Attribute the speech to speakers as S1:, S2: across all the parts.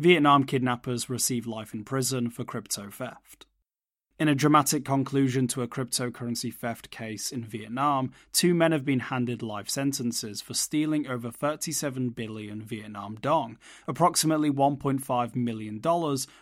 S1: Vietnam kidnappers receive life in prison for crypto theft. In a dramatic conclusion to a cryptocurrency theft case in Vietnam, two men have been handed life sentences for stealing over 37 billion Vietnam dong, approximately $1.5 million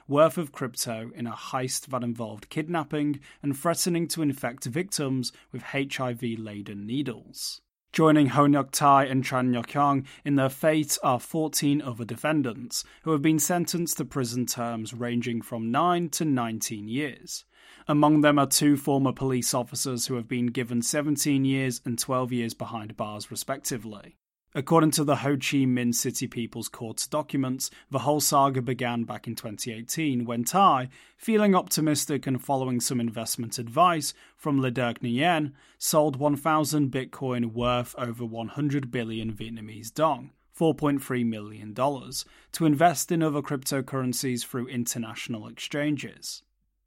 S1: worth of crypto in a heist that involved kidnapping and threatening to infect victims with HIV laden needles. Joining Ho Ngoc Tai and Tran Ngoc Hong in their fate are 14 other defendants, who have been sentenced to prison terms ranging from 9 to 19 years. Among them are two former police officers who have been given 17 years and 12 years behind bars, respectively. According to the Ho Chi Minh City People's Court's documents, the whole saga began back in 2018 when Tai, feeling optimistic and following some investment advice from Le Duc Nguyen, sold 1,000 Bitcoin worth over 100 billion Vietnamese dong. $4.3 million to invest in other cryptocurrencies through international exchanges.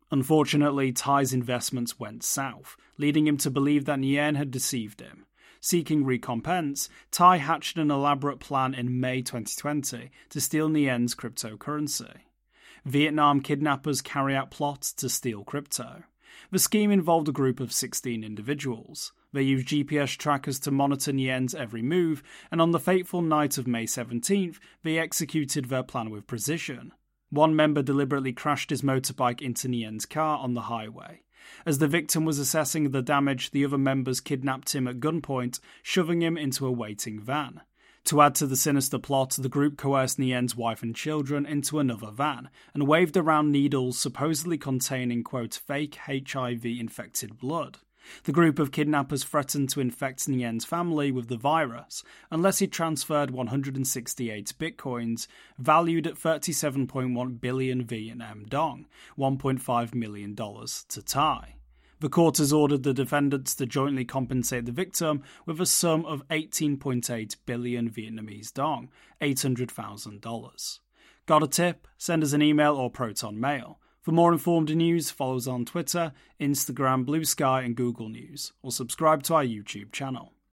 S1: Unfortunately, Tai's investments went south, leading him to believe that Nguyen had deceived him. Seeking recompense, Tai hatched an elaborate plan in May 2020 to steal Nguyen's cryptocurrency. Vietnam kidnappers carry out plots to steal crypto. The scheme involved a group of 16 individuals. They used GPS trackers to monitor Nguyen's every move, and on the fateful night of May 17th, they executed their plan with precision. One member deliberately crashed his motorbike into Nguyen's car on the highway. As the victim was assessing the damage, the other members kidnapped him at gunpoint, shoving him into a waiting van. To add to the sinister plot, the group coerced Nguyen's wife and children into another van and waved around needles supposedly containing, quote, fake HIV infected blood. The group of kidnappers threatened to infect Nguyen's family with the virus unless he transferred 168 bitcoins, valued at 37.1 billion Vietnam dong, $1.5 million to Tai. The court has ordered the defendants to jointly compensate the victim with a sum of 18.8 billion Vietnamese dong, $800,000. Got a tip? Send us an email or Proton Mail. For more informed news, follow us on Twitter, Instagram, Bluesky, and Google News, or subscribe to our YouTube channel.